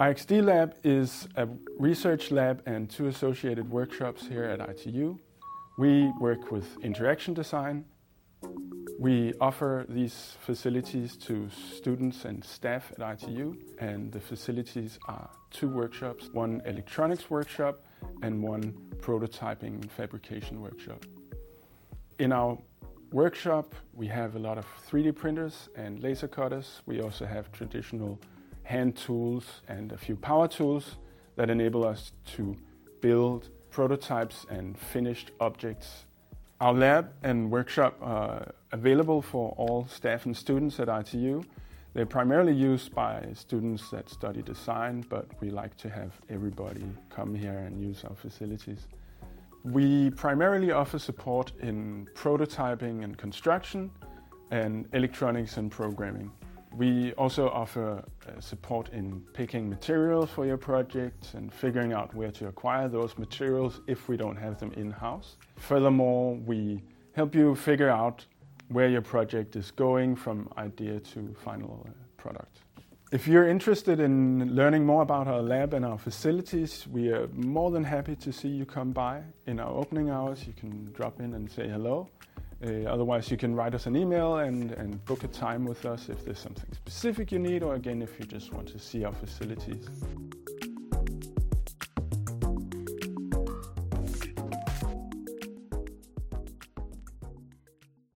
IXD Lab is a research lab and two associated workshops here at ITU. We work with interaction design. We offer these facilities to students and staff at ITU, and the facilities are two workshops one electronics workshop and one prototyping and fabrication workshop. In our workshop, we have a lot of 3D printers and laser cutters. We also have traditional hand tools and a few power tools that enable us to build prototypes and finished objects. Our lab and workshop are available for all staff and students at ITU. They're primarily used by students that study design, but we like to have everybody come here and use our facilities. We primarily offer support in prototyping and construction, and electronics and programming. We also offer uh, support in picking materials for your project and figuring out where to acquire those materials if we don't have them in house. Furthermore, we help you figure out where your project is going from idea to final uh, product. If you're interested in learning more about our lab and our facilities, we are more than happy to see you come by in our opening hours. You can drop in and say hello. Uh, otherwise, you can write us an email and, and book a time with us if there's something specific you need, or again, if you just want to see our facilities.